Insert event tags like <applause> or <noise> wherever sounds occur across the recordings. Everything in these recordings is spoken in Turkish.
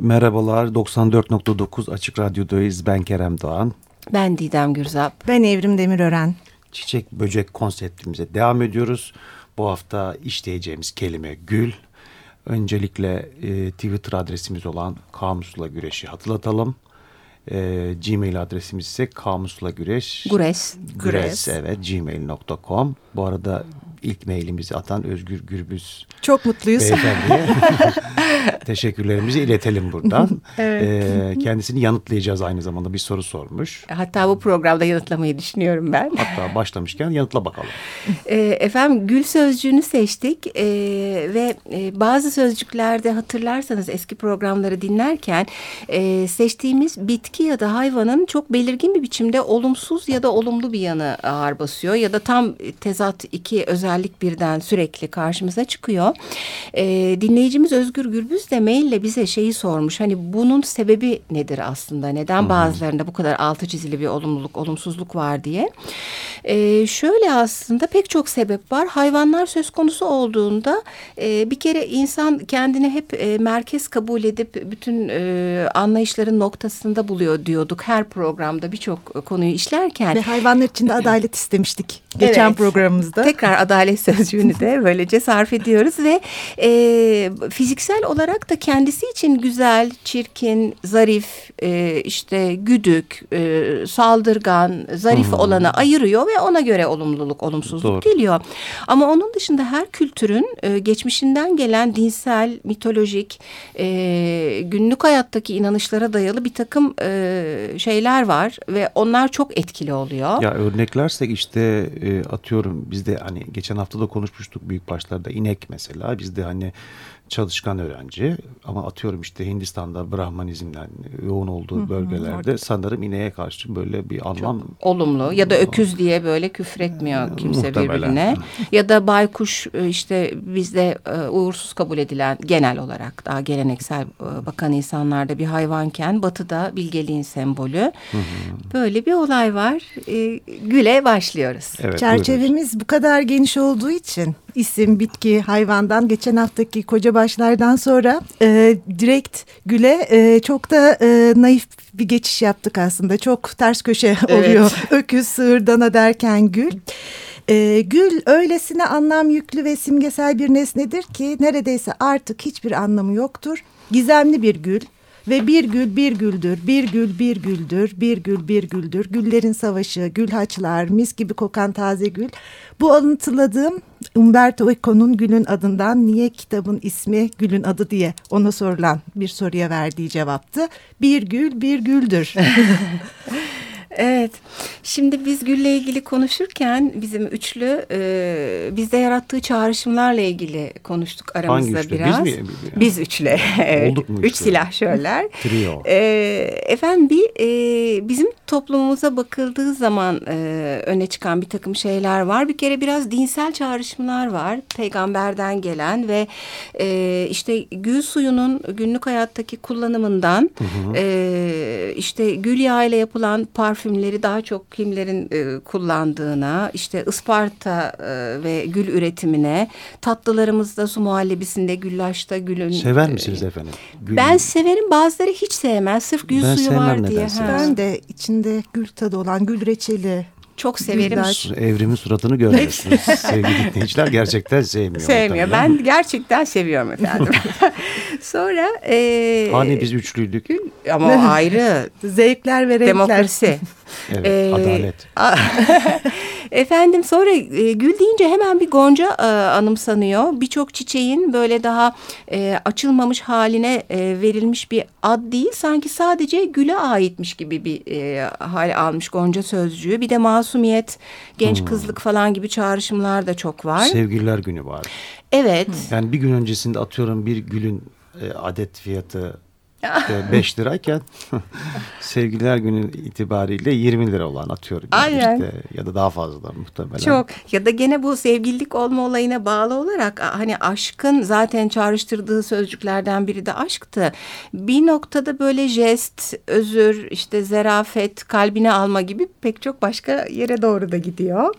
Merhabalar 94.9 Açık Radyo'dayız. Ben Kerem Doğan. Ben Didem Gürzap. Ben Evrim Demirören. Çiçek böcek konseptimize devam ediyoruz. Bu hafta işleyeceğimiz kelime gül. Öncelikle e, Twitter adresimiz olan Kamusla Güreş'i hatırlatalım. E, Gmail adresimiz ise kamusla güreş. Güreş. Güreş evet gmail.com. Bu arada ilk mailimizi atan Özgür Gürbüz çok mutluyuz. <laughs> Teşekkürlerimizi iletelim buradan. <laughs> evet. ee, kendisini yanıtlayacağız aynı zamanda bir soru sormuş. Hatta bu programda yanıtlamayı düşünüyorum ben. Hatta başlamışken yanıtla bakalım. E, efendim gül sözcüğünü seçtik e, ve e, bazı sözcüklerde hatırlarsanız eski programları dinlerken e, seçtiğimiz bitki ya da hayvanın çok belirgin bir biçimde olumsuz ya da olumlu bir yanı ağır basıyor ya da tam tezat iki özellik birden sürekli karşımıza çıkıyor. E, dinleyicimiz Özgür Gürbüz de maille bize şeyi sormuş. Hani bunun sebebi nedir aslında? Neden bazılarında bu kadar altı çizili bir olumluluk, olumsuzluk var diye. E, şöyle aslında pek çok sebep var. Hayvanlar söz konusu olduğunda e, bir kere insan kendini hep e, merkez kabul edip bütün e, anlayışların noktasında buluyor diyorduk her programda birçok konuyu işlerken. Ve hayvanlar için de <clears throat> adalet istemiştik geçen evet, programımızda. Tekrar adalet sözcüğünü de böylece sarf ediyoruz ve e, fiziksel olarak da kendisi için güzel, çirkin, zarif, e, işte güdük, e, saldırgan, zarif hmm. olanı ayırıyor ve ona göre olumluluk, olumsuzluk Doğru. geliyor. Ama onun dışında her kültürün e, geçmişinden gelen dinsel, mitolojik, e, günlük hayattaki inanışlara dayalı bir takım e, şeyler var ve onlar çok etkili oluyor. Ya örneklersek işte e, atıyorum biz de hani geçen hafta da konuşmuştuk büyük başlarda. İnek mesela bizde hani çalışkan öğrenci ama atıyorum işte Hindistan'da Brahmanizmden yoğun olduğu hı hı, bölgelerde orada. sanırım ineğe karşı böyle bir anlam Çok olumlu ya da öküz diye böyle küfretmiyor kimse muhtemelen. birbirine ya da baykuş e, işte bizde e, uğursuz kabul edilen genel olarak daha geleneksel e, bakan insanlarda bir hayvanken batıda bilgeliğin sembolü hı hı. böyle bir olay var güle başlıyoruz. Evet, Çerçevemiz buyurun. bu kadar geniş olduğu için isim, bitki, hayvandan geçen haftaki koca başlardan sonra e, direkt Gül'e e, çok da e, naif bir geçiş yaptık aslında. Çok ters köşe <laughs> oluyor. Evet. Öküz, sığır, dana derken Gül. E, gül öylesine anlam yüklü ve simgesel bir nesnedir ki neredeyse artık hiçbir anlamı yoktur. Gizemli bir gül, ve bir gül bir güldür, bir gül bir güldür, bir gül bir güldür. Güllerin savaşı, gül haçlar, mis gibi kokan taze gül. Bu alıntıladığım Umberto Eco'nun Gül'ün adından niye kitabın ismi Gül'ün adı diye ona sorulan bir soruya verdiği cevaptı. Bir gül bir güldür. <laughs> Evet. Şimdi biz Gül'le ilgili konuşurken bizim üçlü e, bizde yarattığı çağrışımlarla ilgili konuştuk aramızda Hangi üçlü? biraz. Biz mi? Biz üçlü. <laughs> Olduk mu üçlü? Üç silahşörler. <laughs> Trio. E, efendim bir e, bizim toplumumuza bakıldığı zaman e, öne çıkan bir takım şeyler var. Bir kere biraz dinsel çağrışımlar var. Peygamberden gelen ve e, işte gül suyunun günlük hayattaki kullanımından hı hı. E, işte gül yağı ile yapılan parfüm parfümleri daha çok kimlerin e, kullandığına, işte Isparta e, ve gül üretimine, tatlılarımızda su muhallebisinde, güllaçta gülün... Sever e, misiniz efendim? Gül ben severim, bazıları hiç sevmez. Sırf gül ben suyu var diye. Ben de içinde gül tadı olan gül reçeli çok severim. Güllaç. Evrimin suratını görüyorsunuz. <laughs> Sevgili dinleyiciler gerçekten sevmiyor. Sevmiyor. Ben gerçekten seviyorum efendim. <laughs> Sonra... E, hani biz üçlüydük. Ama ayrı. <laughs> Zevkler ve renkler. Demokrasi. <laughs> Evet, ee, adalet. <laughs> Efendim sonra e, gül deyince hemen bir gonca e, anımsanıyor. Birçok çiçeğin böyle daha e, açılmamış haline e, verilmiş bir ad değil. Sanki sadece güle aitmiş gibi bir e, hal almış gonca sözcüğü. Bir de masumiyet, genç hmm. kızlık falan gibi çağrışımlar da çok var. Sevgililer günü var. Evet. Yani bir gün öncesinde atıyorum bir gülün e, adet fiyatı 5 <laughs> lirayken <laughs> sevgililer günü itibariyle 20 lira olan atıyorum. Aynen. Işte, ya da daha fazla muhtemelen. Çok ya da gene bu sevgililik olma olayına bağlı olarak hani aşkın zaten çağrıştırdığı sözcüklerden biri de aşktı. Bir noktada böyle jest, özür, işte zerafet, kalbine alma gibi pek çok başka yere doğru da gidiyor.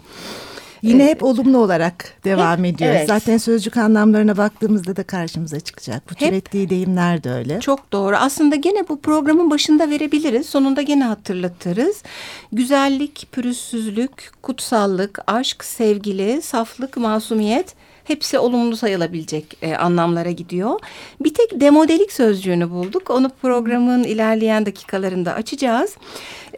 Yine hep olumlu olarak devam Hep, ediyor. evet. Zaten sözcük anlamlarına baktığımızda da karşımıza çıkacak. Bu türettiği deyimler de öyle. Çok doğru. Aslında gene bu programın başında verebiliriz. Sonunda gene hatırlatırız. Güzellik, pürüzsüzlük, kutsallık, aşk, sevgili, saflık, masumiyet hepsi olumlu sayılabilecek e, anlamlara gidiyor. Bir tek demodelik sözcüğünü bulduk. Onu programın ilerleyen dakikalarında açacağız.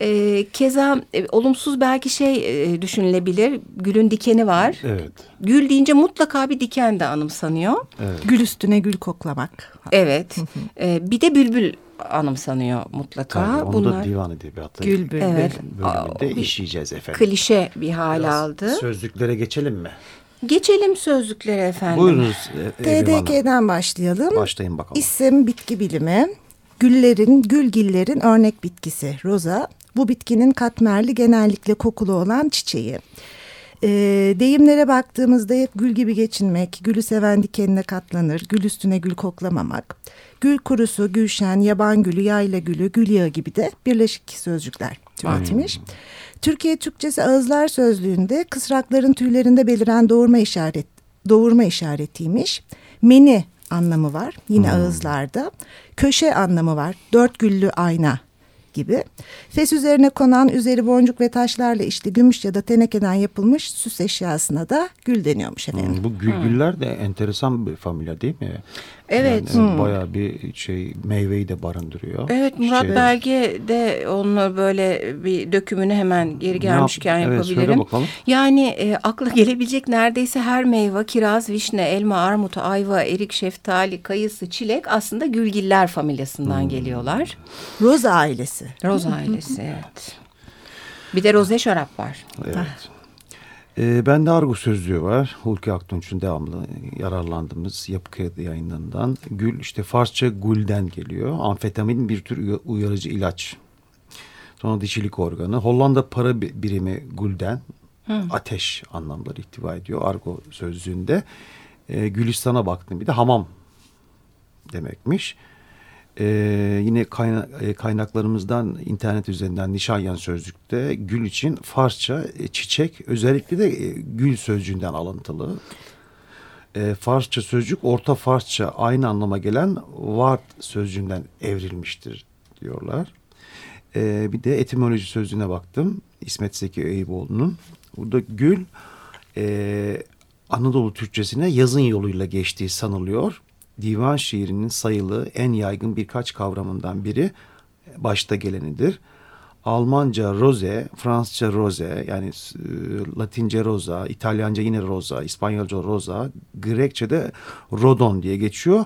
E, keza e, olumsuz belki şey e, düşünülebilir. Gülün dikeni var. Evet. Gül deyince mutlaka bir diken de anımsanıyor. Evet. Gül üstüne gül koklamak. Evet. Ee, bir de bülbül anımsanıyor mutlaka. Tabii, onu Bunlar da divan edebiyatı Gül bülbül. Evet. bölümünde Aa, işleyeceğiz efendim. klişe bir hale Biraz aldı. Sözlüklere geçelim mi? Geçelim sözlüklere efendim. Buyurunuz e, Hanım. TDK'den başlayalım. Başlayın bakalım. İsim bitki bilimi. Güllerin, gülgillerin örnek bitkisi roza. Bu bitkinin katmerli genellikle kokulu olan çiçeği. Ee, deyimlere baktığımızda hep gül gibi geçinmek, gülü seven dikenine katlanır, gül üstüne gül koklamamak. Gül kurusu, gülşen, yaban gülü, yayla gülü, gül yağı gibi de birleşik sözcükler türetilmiş. Türkiye Türkçesi Ağızlar Sözlüğü'nde kısrakların tüylerinde beliren doğurma işaret doğurma işaretiymiş. Meni anlamı var yine ağızlarda. Köşe anlamı var. Dört güllü ayna gibi. Fes üzerine konan üzeri boncuk ve taşlarla işli gümüş ya da tenekeden yapılmış süs eşyasına da gül deniyormuş efendim. Hmm, Bu gülgüller de enteresan bir familya değil mi? Evet. Yani Bayağı bir şey meyveyi de barındırıyor. Evet Murat Şey- Belge de onu böyle bir dökümünü hemen geri gelmişken yap- evet, söyle yapabilirim. bakalım. yani e, akla gelebilecek neredeyse her meyve, kiraz, vişne, elma, armut, ayva, erik, şeftali, kayısı, çilek aslında gülgiller familyasından Hmm. geliyorlar. Roza ailesi. Roz ailesi evet. Bir de roze şarap var. Evet. Ee, bende argo sözlüğü var. Hulki Aktunç'un devamlı yararlandığımız yapı kredi yayınlarından. Gül işte Farsça gulden geliyor. Amfetamin bir tür uya- uyarıcı ilaç. Sonra dişilik organı. Hollanda para bi- birimi gulden. Ateş anlamları ihtiva ediyor argo sözlüğünde. Ee, Gülistan'a baktım bir de hamam demekmiş. Ee, yine kayna- e, kaynaklarımızdan internet üzerinden Nişanyan sözlükte gül için Farsça e, çiçek özellikle de e, gül sözcüğünden alıntılı. E, Farsça sözcük Orta Farsça aynı anlama gelen vart sözcüğünden evrilmiştir diyorlar. E, bir de etimoloji sözlüğüne baktım. İsmet Zeki Eyüboğlu'nun. Burada gül e, Anadolu Türkçesine yazın yoluyla geçtiği sanılıyor. Divan şiirinin sayılı en yaygın birkaç kavramından biri başta gelenidir. Almanca rose, Fransızca rose yani e, Latince rosa, İtalyanca yine rosa, İspanyolca rosa, Grekçe'de rodon diye geçiyor.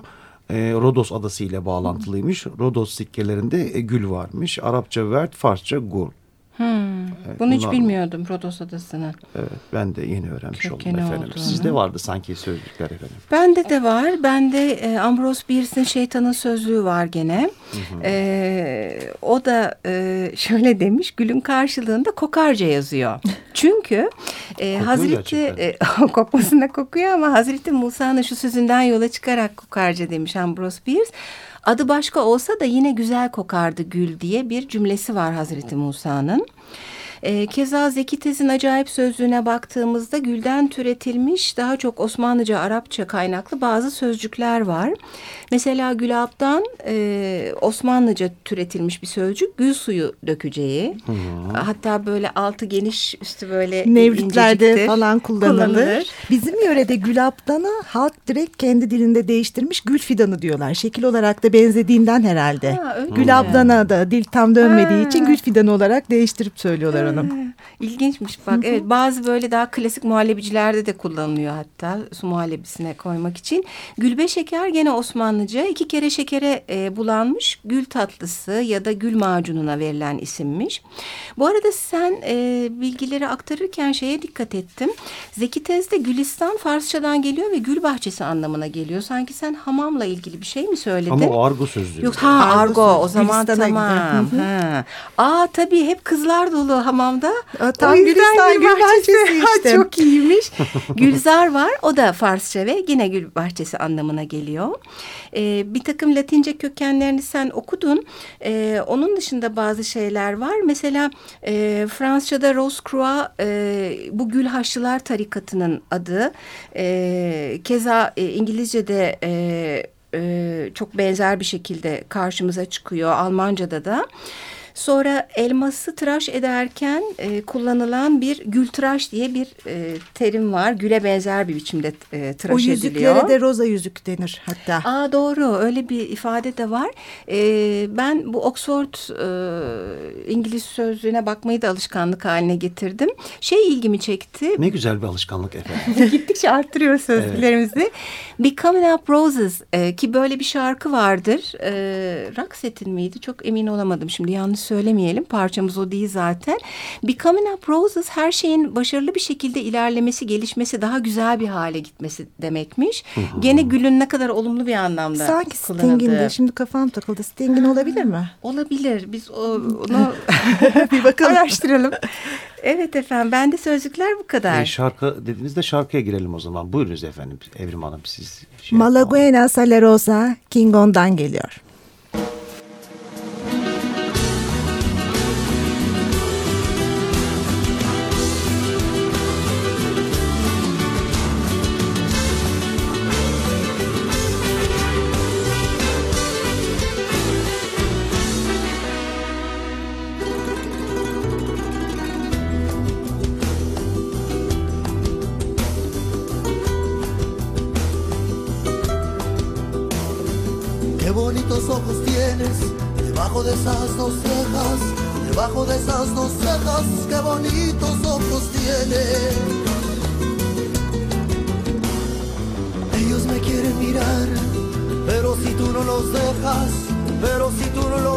E, Rodos adası ile bağlantılıymış. Rodos sikkelerinde e, gül varmış. Arapça vert, Farsça gul. Hmm, Bunu hiç bilmiyordum Rodos Adası'nı. Evet, ben de yeni öğrenmiş Kökeni oldum efendim. olduğunu. Sizde vardı sanki sözlükler efendim. Bende de var. Bende e, Ambrose Bierce'in şeytanın sözlüğü var gene. E, o da e, şöyle demiş. Gülün karşılığında kokarca yazıyor. <laughs> Çünkü e, Kokuyor Hazreti e, <laughs> kokmasına kokuyor ama Hazreti Musa'nın şu sözünden yola çıkarak kokarca demiş Ambrose Bierce. Adı başka olsa da yine güzel kokardı gül diye bir cümlesi var Hazreti Musa'nın. E, keza Zeki Tez'in acayip sözlüğüne baktığımızda gülden türetilmiş daha çok Osmanlıca, Arapça kaynaklı bazı sözcükler var. Mesela gülaptan e, Osmanlıca türetilmiş bir sözcük gül suyu dökeceği. Hatta böyle altı geniş üstü böyle Nevritlerde inceciktir, falan kullanılır. Bizim yörede gülaptanı halk direkt kendi dilinde değiştirmiş gül fidanı diyorlar. Şekil olarak da benzediğinden herhalde. Ha, öyle da dil tam dönmediği Ha. için gül fidanı olarak değiştirip söylüyorlar. Ha, İlginçmiş bak. Evet bazı böyle daha klasik muhallebicilerde de kullanılıyor hatta su muhallebisine koymak için. Gülbe şeker gene Osmanlıca iki kere şekere e, bulanmış gül tatlısı ya da gül macununa verilen isimmiş. Bu arada sen e, bilgileri aktarırken şeye dikkat ettim. Zeki Tez'de Gülistan Farsçadan geliyor ve gül bahçesi anlamına geliyor. Sanki sen hamamla ilgili bir şey mi söyledin? Ama o argo sözlüğü. Yok ha Argo argo o zaman Gülistan'a tamam. Ha. Aa tabii hep kızlar dolu hamam anlamamda. Tam Gülistan Gül Bahçesi işte. Çok <laughs> iyiymiş. <laughs> Gülzar var. O da Farsça ve yine Gül Bahçesi anlamına geliyor. Ee, bir takım Latince kökenlerini sen okudun. Ee, onun dışında bazı şeyler var. Mesela e, Fransızca'da Rose Croix e, bu Gül Haçlılar tarikatının adı. E, keza e, İngilizce'de... E, e, çok benzer bir şekilde karşımıza çıkıyor Almanca'da da. Sonra elması tıraş ederken e, kullanılan bir gül tıraş diye bir e, terim var. Güle benzer bir biçimde e, tıraş o yüzüklere ediliyor. de roza yüzük denir hatta. Aa doğru öyle bir ifade de var. E, ben bu Oxford e, İngiliz sözlüğüne bakmayı da alışkanlık haline getirdim. Şey ilgimi çekti. Ne güzel bir alışkanlık efendim. <laughs> Gittikçe arttırıyor sözlüklerimizi. Evet. Becoming Up Roses e, ki böyle bir şarkı vardır. E, Roxette'in miydi? Çok emin olamadım şimdi yanlış söylemeyelim. Parçamız o değil zaten. Becoming Up Roses her şeyin başarılı bir şekilde ilerlemesi, gelişmesi, daha güzel bir hale gitmesi demekmiş. Hı hı. Gene gülün ne kadar olumlu bir anlamda Sanki Sting'in de şimdi kafam takıldı. Sting'in olabilir mi? Olabilir. Biz o, onu <laughs> bir bakalım. araştıralım. Evet efendim. Bende sözlükler bu kadar. E, şarkı dediğinizde şarkıya girelim o zaman. Buyurunuz efendim Evrim Hanım siz. Şey Malaguena Salerosa Kingon'dan geliyor.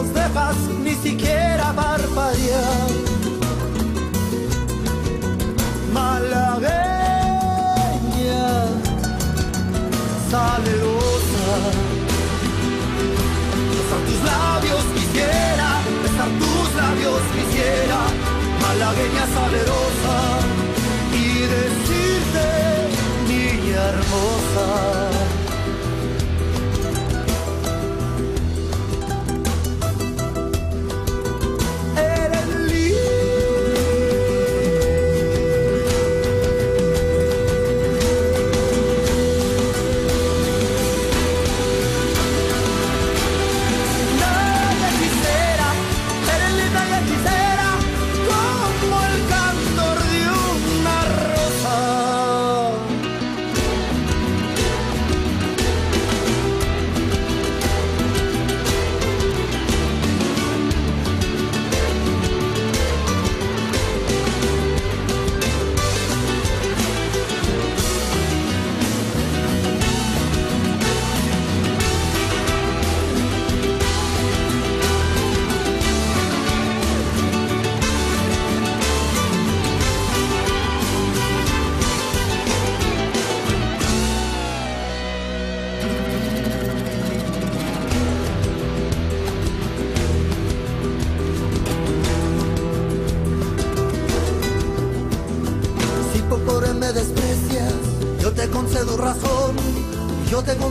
nos dejas ni siquiera.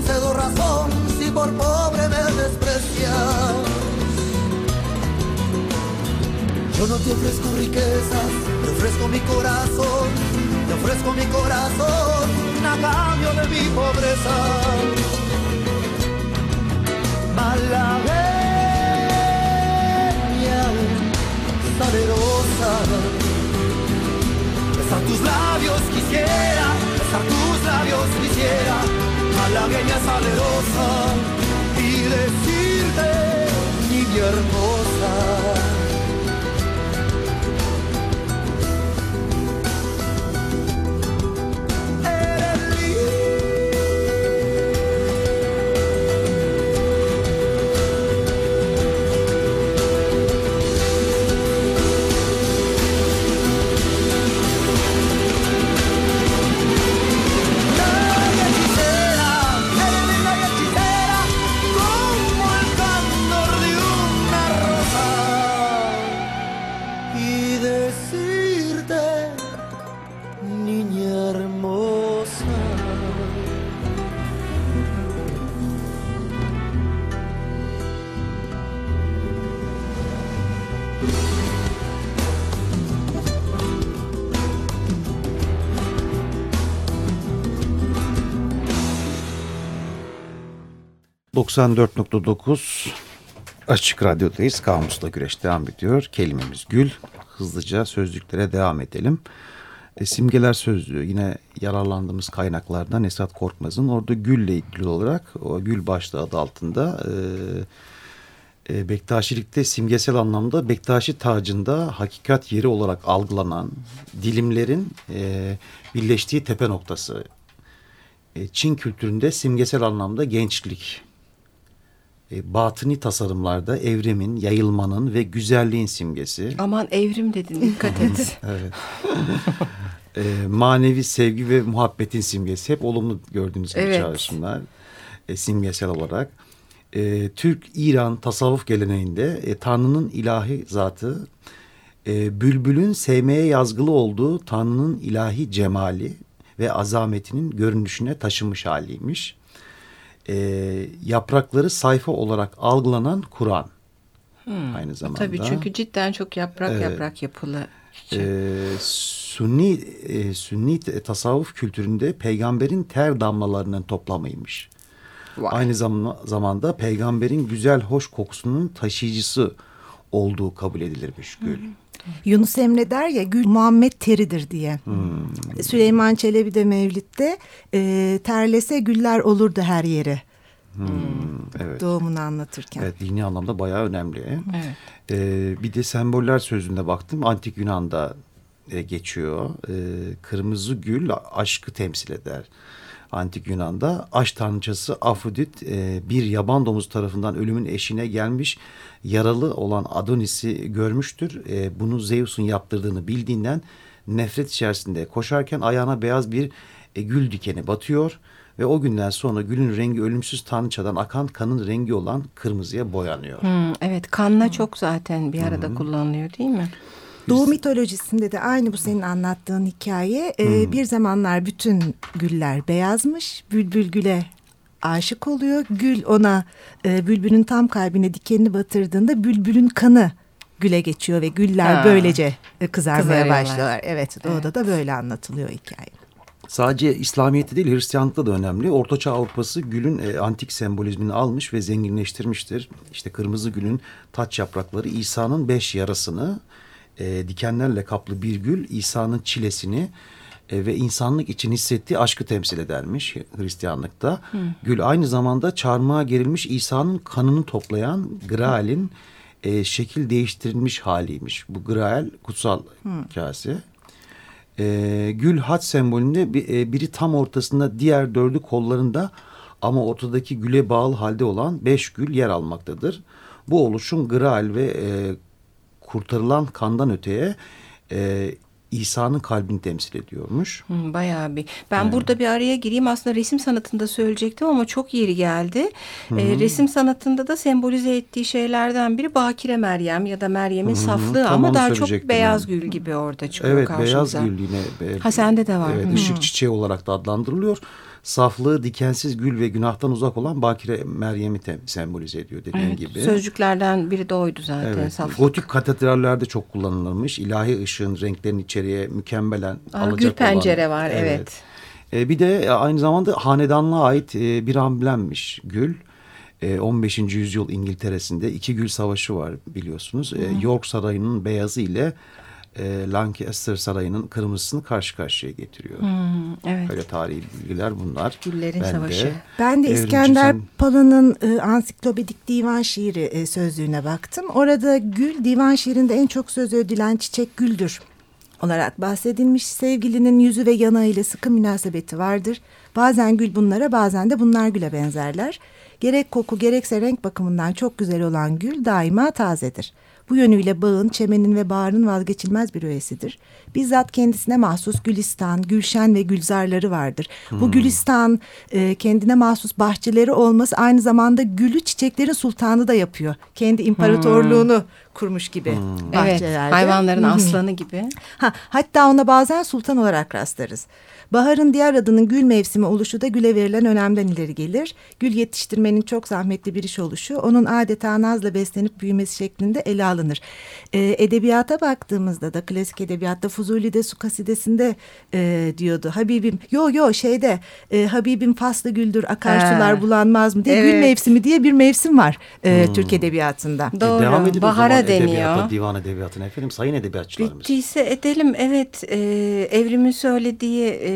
concedo razón si por pobre me desprecias. Yo no te ofrezco riquezas, te ofrezco mi corazón, te ofrezco mi corazón a cambio de mi pobreza. Malagueña, salerosa, besar tus labios quisiera, besar tus labios quisiera malagueña salerosa, y decirte, niña hermosa. ...94.9 Açık Radyo'dayız. Kamusla güreş devam ediyor. Kelimemiz gül. Hızlıca sözlüklere devam edelim. E, simgeler sözlüğü yine yararlandığımız kaynaklardan Esat Korkmaz'ın orada gülle ilgili olarak o gül başlığı adı altında e, e, Bektaşilikte simgesel anlamda Bektaşi tacında hakikat yeri olarak algılanan dilimlerin e, birleştiği tepe noktası. E, Çin kültüründe simgesel anlamda gençlik, e, batıni tasarımlarda evrimin, yayılmanın ve güzelliğin simgesi. Aman evrim dedin dikkat et. <laughs> evet. e, manevi sevgi ve muhabbetin simgesi. Hep olumlu gördüğünüz gibi Evet. çağrışımlar. E, simgesel olarak. E, Türk-İran tasavvuf geleneğinde e, Tanrı'nın ilahi zatı, e, bülbülün sevmeye yazgılı olduğu Tanrı'nın ilahi cemali ve azametinin görünüşüne taşınmış haliymiş. E, yaprakları sayfa olarak algılanan Kur'an. Aynı zamanda. Tabii çünkü cidden çok yaprak Evet. yaprak yapılı. Ee, Sünni e, Sünni tasavvuf kültüründe peygamberin ter damlalarının toplamıymış. Vay. Aynı zam- zamanda peygamberin güzel hoş kokusunun taşıyıcısı olduğu kabul edilirmiş gül. Yunus Emre der ya gül Muhammed teridir diye. Süleyman Çelebi de Mevlid'de e, terlese güller olurdu her yere Evet. doğumunu anlatırken. Evet dini anlamda bayağı önemli. Evet. Ee, bir de semboller sözünde baktım. Antik Yunan'da e, geçiyor. Ee, kırmızı gül aşkı temsil eder. Antik Yunan'da aşk tanrıçası Afrodit e, bir yaban domuzu tarafından ölümün eşine gelmiş yaralı olan Adonis'i görmüştür. E, bunu Zeus'un yaptırdığını bildiğinden nefret içerisinde koşarken ayağına beyaz bir e, gül dikeni batıyor. Ve o günden sonra gülün rengi ölümsüz tanrıçadan akan kanın rengi olan kırmızıya boyanıyor. Hmm, evet kanla çok zaten bir arada kullanılıyor değil mi? Doğu mitolojisinde de aynı bu senin anlattığın hikaye. e, Bir zamanlar bütün güller beyazmış. Bülbül güle aşık oluyor. Gül ona e, bülbülün tam kalbine dikenini batırdığında bülbülün kanı güle geçiyor ve güller Ha. böylece e, kızarmaya Kızarıyorlar. başlıyorlar. Evet doğuda da böyle anlatılıyor hikaye. Sadece İslamiyet'te değil Hristiyanlıkta da önemli. Ortaçağ Avrupası gülün e, antik sembolizmini almış ve zenginleştirmiştir. İşte kırmızı gülün taç yaprakları İsa'nın beş yarasını e, dikenlerle kaplı bir gül İsa'nın çilesini e, ve insanlık için hissettiği aşkı temsil edermiş Hristiyanlıkta. Gül aynı zamanda çarmıha gerilmiş İsa'nın kanını toplayan Graal'in e, şekil değiştirilmiş haliymiş. Bu Graal kutsal kase. E, gül haç sembolünde bir- e, biri tam ortasında diğer dördü kollarında ama ortadaki güle bağlı halde olan beş gül yer almaktadır. Bu oluşum Graal ve e, kurtarılan kandan öteye e, İsa'nın kalbini temsil ediyormuş. Hmm, bayağı bir. Ben burada bir araya gireyim. Aslında resim sanatında söyleyecektim ama çok yeri geldi. Ee, resim sanatında da sembolize ettiği şeylerden biri Bakire Meryem ya da Meryem'in saflığı tam ama daha çok beyaz yani. gül gibi orada çıkıyor Evet beyaz karşımıza. gül yine. e, Ha, sende de var. Evet, Hı. ışık çiçeği olarak da adlandırılıyor. Saflığı dikensiz gül ve günahtan uzak olan Bakire Meryem'i sembolize ediyor dediğin Evet, gibi. Sözcüklerden biri de oydu zaten. Evet. Saflık. Gotik katedrallerde çok kullanılmış. İlahi ışığın renklerin içeriye mükemmelen Aa, alacak gül olan- pencere var evet. E, bir de aynı zamanda hanedanlığa ait e, bir amblemmiş gül. E, 15. yüzyıl İngiltere'sinde iki gül savaşı var biliyorsunuz. E, York Sarayı'nın beyazı ile e, Lancaster Sarayı'nın kırmızısını karşı karşıya getiriyor. Hmm, evet. Böyle tarihi bilgiler bunlar. Güllerin Ben Savaşı. Ben de İskender sen- Pala'nın e, ansiklopedik divan şiiri e, sözlüğüne baktım. Orada gül divan şiirinde en çok söz edilen çiçek güldür olarak bahsedilmiş. Sevgilinin yüzü ve yanağıyla sıkı münasebeti vardır. Bazen gül bunlara bazen de bunlar güle benzerler. Gerek koku gerekse renk bakımından çok güzel olan gül daima tazedir. Bu yönüyle bağın, çemenin ve bağrın vazgeçilmez bir öğesidir. Bizzat kendisine mahsus gülistan, gülşen ve gülzarları vardır. Bu gülistan e, kendine mahsus bahçeleri olması aynı zamanda gülü çiçeklerin sultanı da yapıyor. Kendi imparatorluğunu kurmuş gibi Evet, bahçelerde. hayvanların Hı hı. aslanı gibi. Ha, hatta ona bazen sultan olarak rastlarız. Baharın diğer adının gül mevsimi oluşu da güle verilen önemden ileri gelir. Gül yetiştirmenin çok zahmetli bir iş oluşu, onun adeta nazla beslenip büyümesi şeklinde ele alınır. E, edebiyata baktığımızda da klasik edebiyatta Fuzuli'de su kasidesinde e, diyordu. Habibim yo yo şeyde e, Habibim faslı güldür akarsular Ha. bulanmaz mı diye Evet. gül mevsimi diye bir mevsim var e, Türk edebiyatında. E, Doğru. devam edelim o Bahara zaman deniyor. edebiyata, divan edebiyatına efendim sayın edebiyatçılarımız. Bittiyse edelim. Evet, e, Evrim'in söylediği e,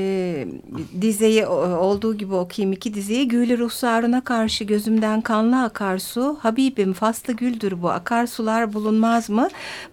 dizeyi olduğu gibi okuyayım iki dizeyi. Gülü ruhsarına karşı gözümden kanlı akarsu. Habibim faslı güldür bu. Akarsular bulunmaz mı?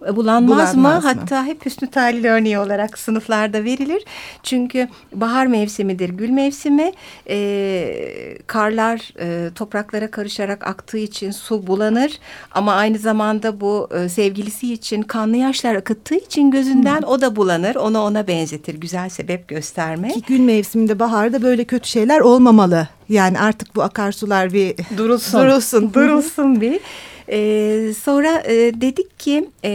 E, Bulanmaz, mı? Bulanmaz mı? Hatta hep Hüsnü Talil örneği olarak sınıflarda verilir. Çünkü bahar mevsimidir, gül mevsimi. E, karlar e, topraklara karışarak aktığı için su bulanır. Ama aynı zamanda bu e, sevgilisi için kanlı yaşlar akıttığı için gözünden o da bulanır. Onu ona benzetir. Güzel sebep gösterme. Ki gül mevsiminde baharda böyle kötü şeyler olmamalı. Yani artık bu akarsular bir Durulsun. Durulsun. Durulsun bir. Ee, sonra e, dedik ki e,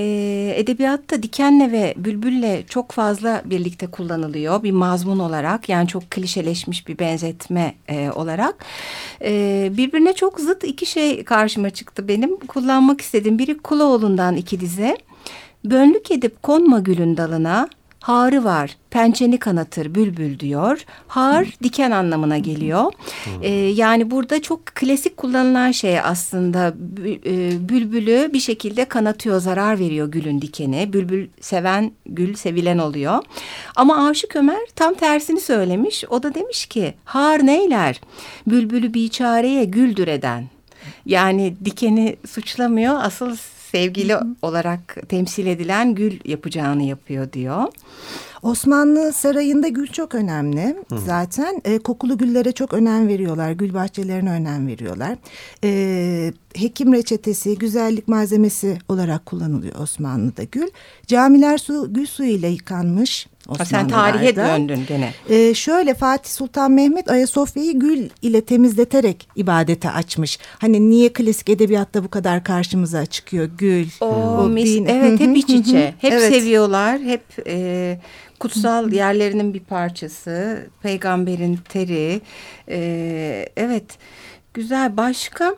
edebiyatta dikenle ve bülbülle çok fazla birlikte kullanılıyor. Bir mazmun olarak yani çok klişeleşmiş bir benzetme e, olarak. E, birbirine çok zıt iki şey karşıma çıktı benim. Kullanmak istediğim biri Kuloğlu'ndan iki dize. Bönlük edip konma gülün dalına, harı var, pençeni kanatır bülbül diyor. Har diken anlamına geliyor. Ee, yani burada çok klasik kullanılan şey aslında e, bülbülü bir şekilde kanatıyor, zarar veriyor gülün dikeni. Bülbül seven, gül sevilen oluyor. Ama Aşık Ömer tam tersini söylemiş. O da demiş ki, har neyler? Bülbülü biçareye güldür eden. Yani dikeni suçlamıyor, asıl sevgili olarak temsil edilen gül yapacağını yapıyor diyor. Osmanlı sarayında gül çok önemli zaten. E, kokulu güllere çok önem veriyorlar. Gül bahçelerine önem veriyorlar. E, hekim reçetesi, güzellik malzemesi olarak kullanılıyor Osmanlı'da gül. Camiler su, gül suyu ile yıkanmış. Ha, sen tarihe döndün gene. Ee, şöyle Fatih Sultan Mehmet Ayasofya'yı gül ile temizleterek ibadete açmış. Hani niye klasik edebiyatta bu kadar karşımıza çıkıyor gül? O mis, evet hep iç içe. Hep Evet. seviyorlar. Hep e, kutsal yerlerinin bir parçası. Peygamberin teri. E, evet. Güzel. Başka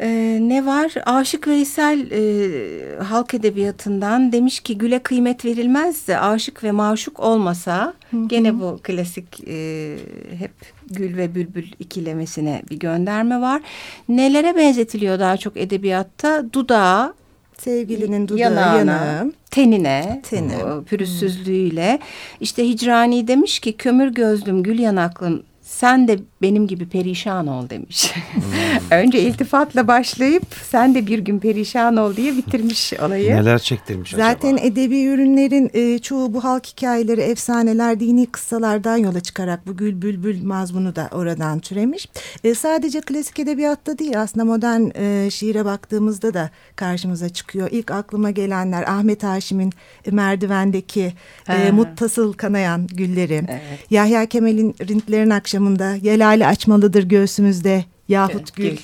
e, ne var? Aşık Veysel e, halk edebiyatından demiş ki güle kıymet verilmezse aşık ve maşuk olmasa gene bu klasik e, hep gül ve bülbül ikilemesine bir gönderme var. Nelere benzetiliyor daha çok edebiyatta? Dudağa, Sevgilinin dudağı, yanağına, yanağı. tenine, Teni. pürüzsüzlüğüyle. İşte Hicrani demiş ki kömür gözlüm, gül yanaklım sen de benim gibi perişan ol demiş. <laughs> Önce iltifatla başlayıp sen de bir gün perişan ol diye bitirmiş olayı. Neler çektirmiş Zaten acaba? edebi ürünlerin e, çoğu bu halk hikayeleri, efsaneler, dini kıssalardan yola çıkarak bu gül bülbül mazmunu da oradan türemiş. E, sadece klasik edebiyatta değil aslında modern e, şiire baktığımızda da karşımıza çıkıyor. İlk aklıma gelenler Ahmet Haşim'in e, merdivendeki e, muttasıl kanayan gülleri. Evet. Yahya Kemal'in rintlerin akşamında yelali açmalıdır göğsümüzde yahut gül. Gül.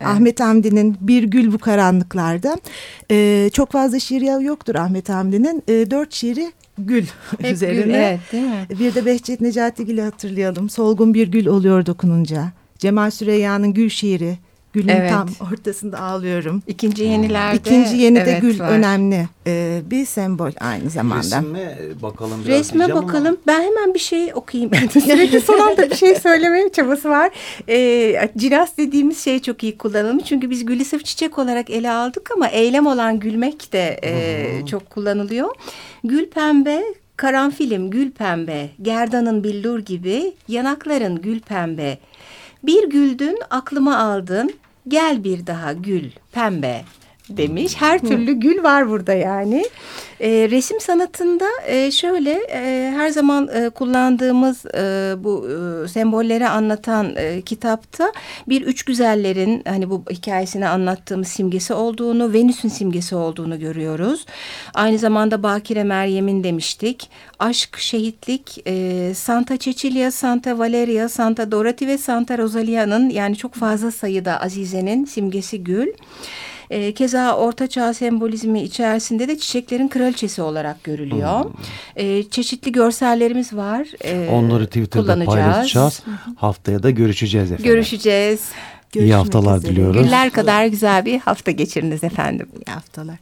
Evet. Ahmet Hamdi'nin Bir Gül Bu Karanlıklar'da Ee, çok fazla şiir yoktur Ahmet Hamdi'nin. Ee, dört şiiri gül Hep üzerine. gül, evet değil mi? Bir de Behçet Necatigil'i hatırlayalım. Solgun bir gül oluyor dokununca. Cemal Süreyya'nın gül şiiri. Gülün Evet. tam ortasında ağlıyorum. İkinci yenilerde. İkinci yeni de evet, gül var. önemli ee, bir sembol aynı zamanda. Resme bakalım biraz Resme diyeceğim ama- bakalım. Ben hemen bir şey okuyayım. <laughs> Sürekli son anda bir şey söylemeye çabası var. Ee, cilas dediğimiz şey çok iyi kullanılmış. Çünkü biz gülü sırf çiçek olarak ele aldık ama eylem olan gülmek de e, çok kullanılıyor. Gül pembe, karanfilim gül pembe, gerdanın billur gibi, yanakların gül pembe. Bir güldün aklıma aldın, gel bir daha gül pembe demiş. Her türlü gül var burada yani. E, resim sanatında e, şöyle e, her zaman e, kullandığımız e, bu e, sembolleri anlatan e, kitapta bir üç güzellerin hani bu hikayesini anlattığımız simgesi olduğunu, Venüs'ün simgesi olduğunu görüyoruz. Aynı zamanda Bakire Meryem'in demiştik. Aşk, şehitlik, e, Santa Cecilia, Santa Valeria, Santa Dorothy ve Santa Rosalia'nın yani çok fazla sayıda Azize'nin simgesi gül. E, keza Orta Çağ sembolizmi içerisinde de çiçeklerin kraliçesi olarak görülüyor. E, çeşitli görsellerimiz var. E, Onları Twitter'da kullanacağız. paylaşacağız. Haftaya da görüşeceğiz efendim. Görüşeceğiz. İyi haftalar üzere. diliyoruz. Güller kadar güzel bir hafta geçiriniz efendim. İyi haftalar.